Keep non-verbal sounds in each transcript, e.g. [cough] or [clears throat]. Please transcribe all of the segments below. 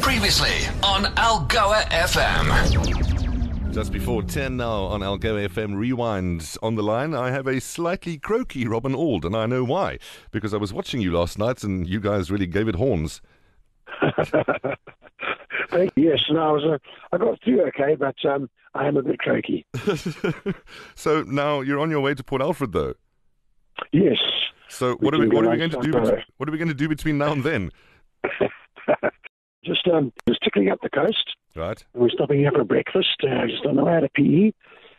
Previously on Algoa FM. Just before 10 now on Algoa FM Rewind. On the line, I have a slightly croaky Robin Auld, and I know why. Because I was watching you last night, and you guys really gave it horns. [laughs] Thank you. Yes, no, I was. Uh, I got through okay, but um, I am a bit croaky. [laughs] so now you're on your way to Port Alfred, though. Yes. So what are we, what are we going to do? What are we going to do between now and then? [laughs] Just um, just tickling up the coast. Right. And we're stopping here for breakfast. Uh, just on the way out of PE,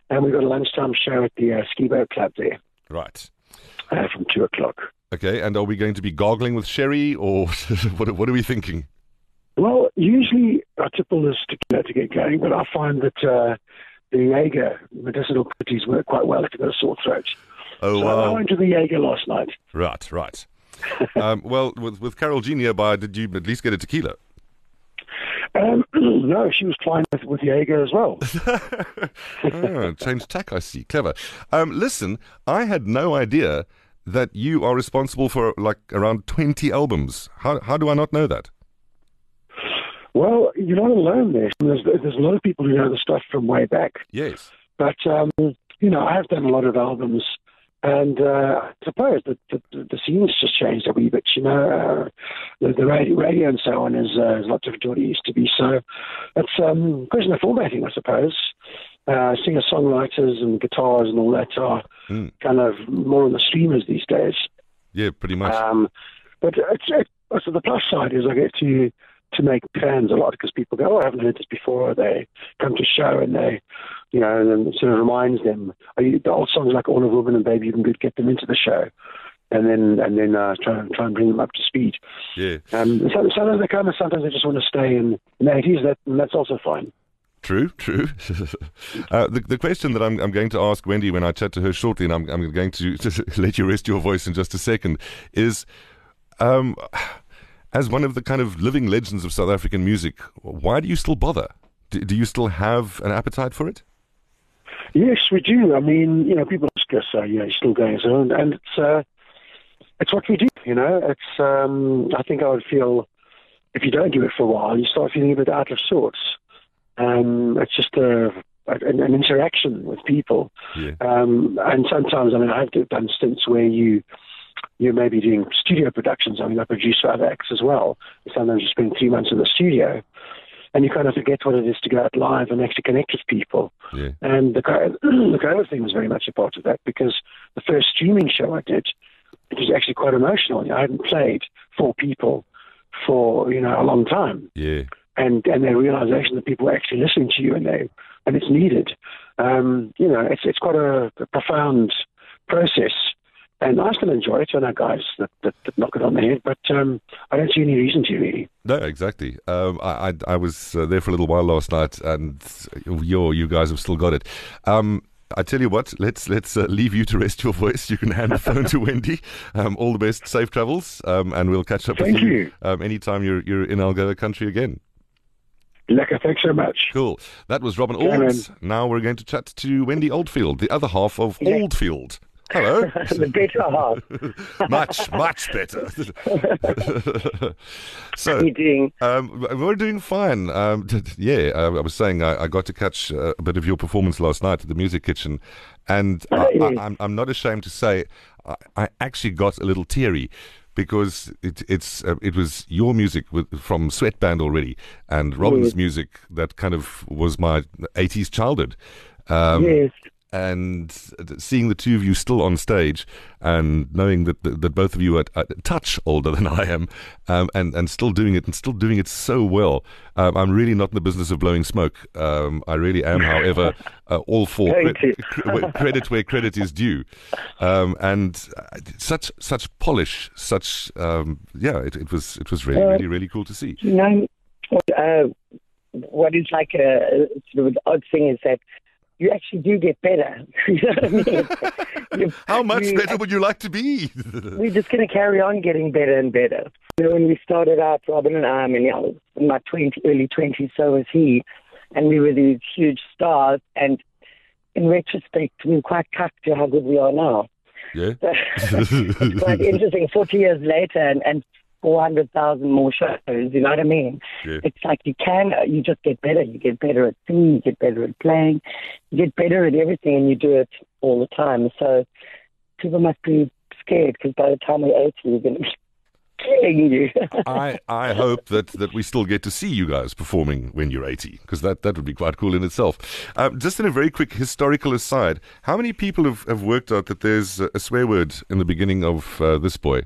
and we've got a lunchtime show at the uh, ski boat club there Right. uh, from two o'clock. Okay. And are we going to be gargling with sherry, or [laughs] what? What are we thinking? Well, usually our tipple is to, to get going, but I find that uh, the Jaeger medicinal properties work quite well if you've got a sore throat. Oh so I went to the Jaeger last night. Right. Right. [laughs] um, well, with with Carol Jean nearby, did you at least get a tequila? Um, [clears throat] no, she was flying with, with Jaeger as well. oh, [laughs] change tack, I see. Clever. Um, listen, I had no idea that you are responsible for like around 20 albums. How, how do I not know that? Well, you're not alone there. There's, there's a lot of people who know the stuff from way back. Yes. But, um, you know, I have done a lot of albums. And uh, I suppose that the, the, the scene's just changed a wee bit, you know. Uh, the, the radio, radio and so on is, uh, is a lot different to what it used to be. So it's um, a question of formatting, I suppose. Uh, singer songwriters and guitars and all that are Mm. kind of more on the streamers these days. Yeah, pretty much. Um, but it's, it, so the plus side is I get to to make fans a lot because people go, oh, I haven't heard this before. They come to show and they, you know, and sort of reminds them. I, the old songs like All of Woman and Baby You Can get them into the show, and then and then uh, try and try and bring them up to speed. yeah. Um, so, sometimes they come and sometimes they just want to stay in, in the 80s. That and that's also fine. True, true. [laughs] uh, the, the question that I'm, I'm going to ask Wendy when I chat to her shortly, and I'm, I'm going to [laughs] let you rest your voice in just a second, is um, as one of the kind of living legends of South African music, why do you still bother? Do, do you still have an appetite for it? Yes, we do. I mean, you know, people ask us, uh, yeah, you're still going so, and, and it's uh, it's what we do. You know, it's. Um, I think I would feel if you don't do it for a while, you start feeling a bit out of sorts. Um, it's just a, an, an interaction with people, Yeah. um, and sometimes, I mean, I've done stints where you you may be doing studio productions. I mean, I produce for other acts as well. Sometimes you spend three months in the studio, and you kind of forget what it is to go out live and actually connect with people. Yeah. And the [clears throat] the COVID thing was very much a part of that because the first streaming show I did, it was actually quite emotional. You know, I hadn't played for people for you know a long time, Yeah. and and the realization that people were actually listening to you and they and it's needed. Um, you know, it's it's quite a, a profound process. And I still enjoy it. I know guys that, that, that knock it on the head, but um, I don't see any reason to really. No, exactly. Um, I, I I was uh, there for a little while last night, and yo, you guys have still got it. Um, I tell you what, let's let's uh, leave you to rest your voice. You can hand the phone to [laughs] Wendy. Um, all the best, safe travels, um, and we'll catch up Thank with you, you. Um, anytime you're you're in Algoa country again. Lekker, thanks so much. Cool. That was Robin Okay, Olds. Now we're going to chat to Wendy Oldfield, the other half of Auldfield. Hello. [laughs] the better half. [laughs] much, much better. How [laughs] so, you doing? Um, we're doing fine. Um, yeah, uh, I was saying I, I got to catch uh, a bit of your performance last night at the Music Kitchen, and I, Oh, I, I'm not ashamed to say I, I actually got a little teary because it, it's uh, it was your music with, from Sweatband already, and Robin's music that kind of was my 80s childhood. Um, yes. And seeing the two of you still on stage and knowing that that, that both of you are a touch older than [laughs] I am um, and and still doing it and still doing it so well um, I'm really not in the business of blowing smoke. Um, I really am [laughs] however uh, all for you. cre- credit where credit is due. Um, and uh, such such polish such um, yeah it, it was it was really Uh, really really cool to see. You know, uh, what is like a, a sort of an odd thing is that you actually do get better. [laughs] you know what I mean? [laughs] How much you- better would you like to be [laughs] We're just going to carry on getting better and better. You know, when we started out, Robin and I, I mean, I was in my 20, early 20s, so was he, and we were these huge stars. And in retrospect, we're quite cucked to how good we are now. yeah it's quite interesting. Forty years later, and, and 400,000 more shows. You know what I mean? Yeah. It's like you can, you just get better. You get better at singing, you get better at playing, you get better at everything, and you do it all the time. So people must be scared because by the time we're 80, we're going to be [laughs] killing you. [laughs] I, I hope that, that we still get to see you guys performing when you're 80, because that, that would be quite cool in itself. Um, just in a very quick historical aside, how many people have, have worked out that there's a swear word in the beginning of uh, This Boy?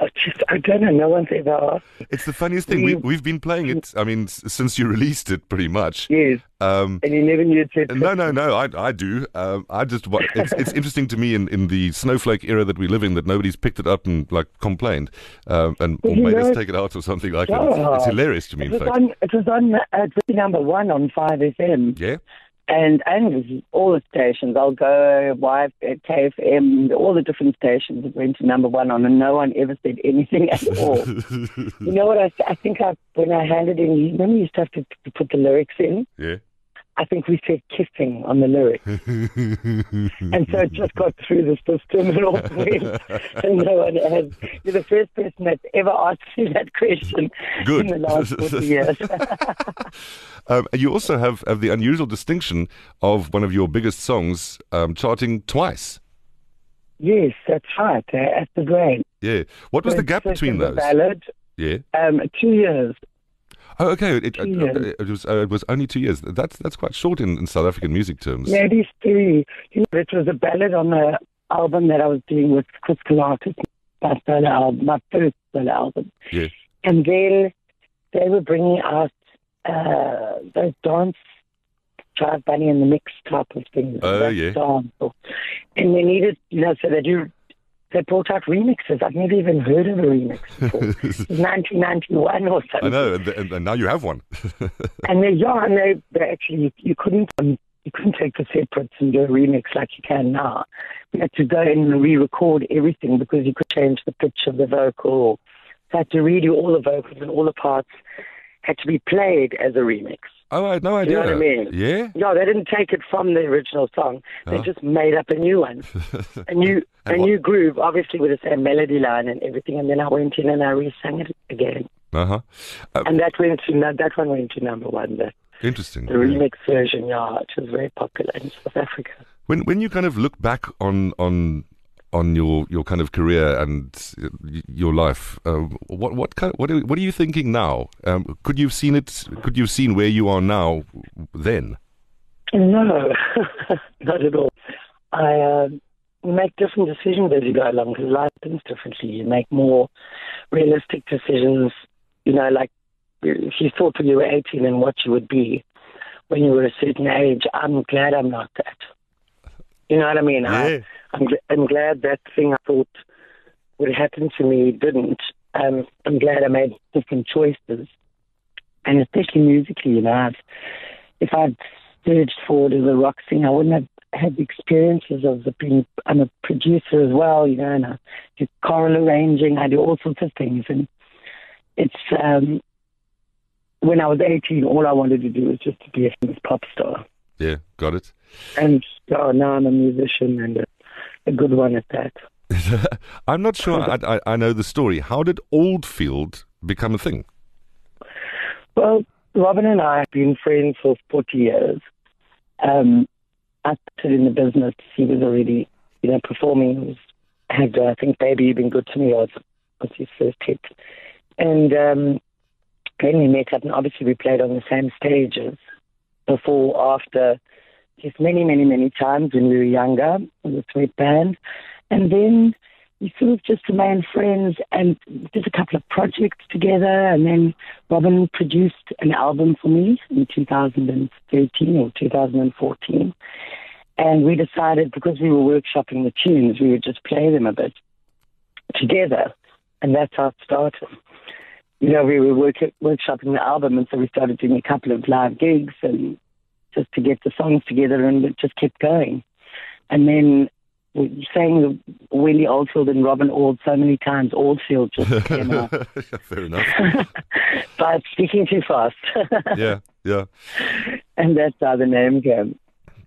I just, I don't know. No one's ever asked. It's the funniest thing. We, we've been playing it, I mean, since you released it, pretty much. Yes. Um, And you never knew it said no, no, no. I, I do. Um, I just, it's, it's interesting to me in, in the snowflake era that we live in that nobody's picked it up and like complained um, and or made us take it out or something like that. It's, it's hilarious to me, It in fact. on. It was on at number one on Five FM, Yeah. And and all the stations. I'll go Y KFM, all the different stations went to number one on, and no one ever said anything at all. [laughs] you know what? I I think I when I handed in, you remember you used to have to, to put the lyrics in. Yeah. I think we said kissing on the lyrics, [laughs] and so it just got through the system and all went. And no one has. You're the first person that's ever asked me that question Good. in the last 40 [laughs] years. [laughs] um, you also have, have the unusual distinction of one of your biggest songs um, charting twice. Yes, that's right. Uh, Acid Rain. Yeah. What was the gap between those? Ballad, Yeah. um, two years. Oh, okay. It, uh, uh, it was uh, it was only two years. That's that's quite short in, in South African music terms. Maybe three. You know, it was a ballad on the album that I was doing with Chris Kalakis, my solo album, my first solo album. Yeah. And then they were bringing out uh, those dance, Drive Bunny and the Mix type of things. Oh, that yeah. Dance. And they needed, you know, so they do. They brought out remixes. I've never even heard of a remix [laughs] before. 1991 or something. I know, and, and, and now you have one. [laughs] And they, yeah, and they, they actually, you couldn't, um, you couldn't take the separates and do a remix like you can now. We had to go in and re-record everything because you could change the pitch of the vocal. So I had to redo all the vocals and all the parts to be played as a remix. oh, I had no Do you idea. know what I mean? Yeah. No, they didn't take it from the original song. They Oh. just made up a new one, [laughs] a new, a new groove, obviously with the same melody line and everything. And then I went in and I re-sang it again, Uh huh. Uh, and that went to that one went to number one. The, interesting. the remix version, yeah, which was very popular in South Africa. When when you kind of look back on on on your, your kind of career and uh, your life, uh, what what kind what are, what are you thinking now? Um, could you've seen it? Could you've seen where you are now then? No, [laughs] not at all. I uh, make different decisions as you go along because life happens differently. You make more realistic decisions. You know, like if you thought when you were 18 and what you would be when you were a certain age, I'm glad I'm not that. You know what I mean? I, I'm, gl- I'm glad that thing I thought would happen to me didn't. Um, I'm glad I made different choices, and especially musically. You know, I've, if I'd surged forward as a rock singer, I wouldn't have had the experiences of the being. I'm a producer as well, you know, and I do choral arranging. I do all sorts of things, and it's um, when I was 18, all I wanted to do was just to be a famous pop star. Yeah, got it. And oh, now I'm a musician and a, a good one at that. [laughs] I'm not sure I, I, I know the story. How did Auldfield become a thing? Well, Robin and I have been friends for 40 years. Um, I started in the business. He was already, you know, performing. He was, had, uh, I think, Baby You've Been Good to Me was, was his first hit. And um, then we met up, and obviously we played on the same stages before, after, just many, many, many times when we were younger with Sweatband. And then we sort of just remained friends and did a couple of projects together. And then Robin produced an album for me in 2013 or 2014. And we decided because we were workshopping the tunes, we would just play them a bit together. And that's how it started. You know, we were work- workshopping the album, and so we started doing a couple of live gigs and just to get the songs together, and it just kept going. And then we sang the Wendy Oldfield and Robin Auld so many times, Auldfield just [laughs] came out. [laughs] Fair enough. [laughs] but speaking too fast. Yeah, yeah. and that's how the name came.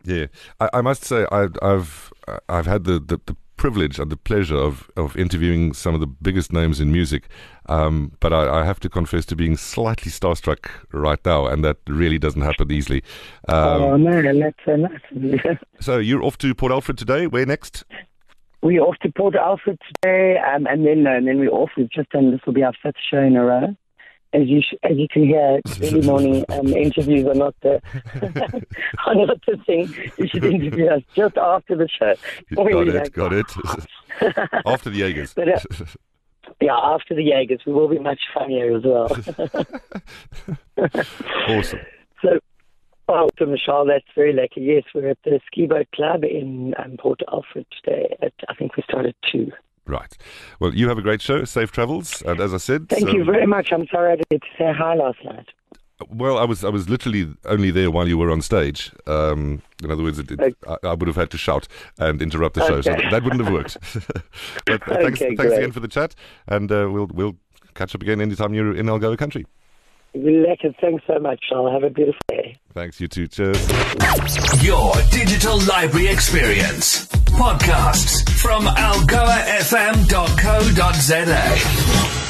Yeah, I, I must say I've I've I've had the, the, the privilege and the pleasure of, of interviewing some of the biggest names in music. Um, but I, I, have to confess to being slightly starstruck right now, and that really doesn't happen easily. Um, oh, man, that's so nice. [laughs] so you're off to Port Alfred today. Where next? We're off to Port Alfred today, um, and then uh, and then we're off. We've just done this will be our fifth show in a row as you sh- as you can hear, early morning um, [laughs] interviews are not the [laughs] are not the thing. You should interview us just after the show. [laughs] Got it, got it. after the Jaegers. But, uh, yeah, after the Jaegers, we will be much funnier as well. awesome. So, oh, so Michelle, that's very lucky. Yes, we're at the Ski Boat Club in um, Port Alfred today. At, I think we started two. Right. Well, you have a great show. Safe travels. And as I said, thank you very much. I'm sorry I didn't get to say hi last night. Well, I was I was literally only there while you were on stage. Um, in other words, it, it, okay. I, I, would have had to shout and interrupt the show, okay. so that, that, wouldn't have worked. [laughs] [laughs] but uh, thanks, okay, thanks again for the chat, and uh, we'll we'll catch up again anytime you're in Algoa country. Lekker. Thanks so much, Sean. Have a beautiful day. Thanks, you too. Cheers. Your digital library experience. Podcasts from algoafm.co.za.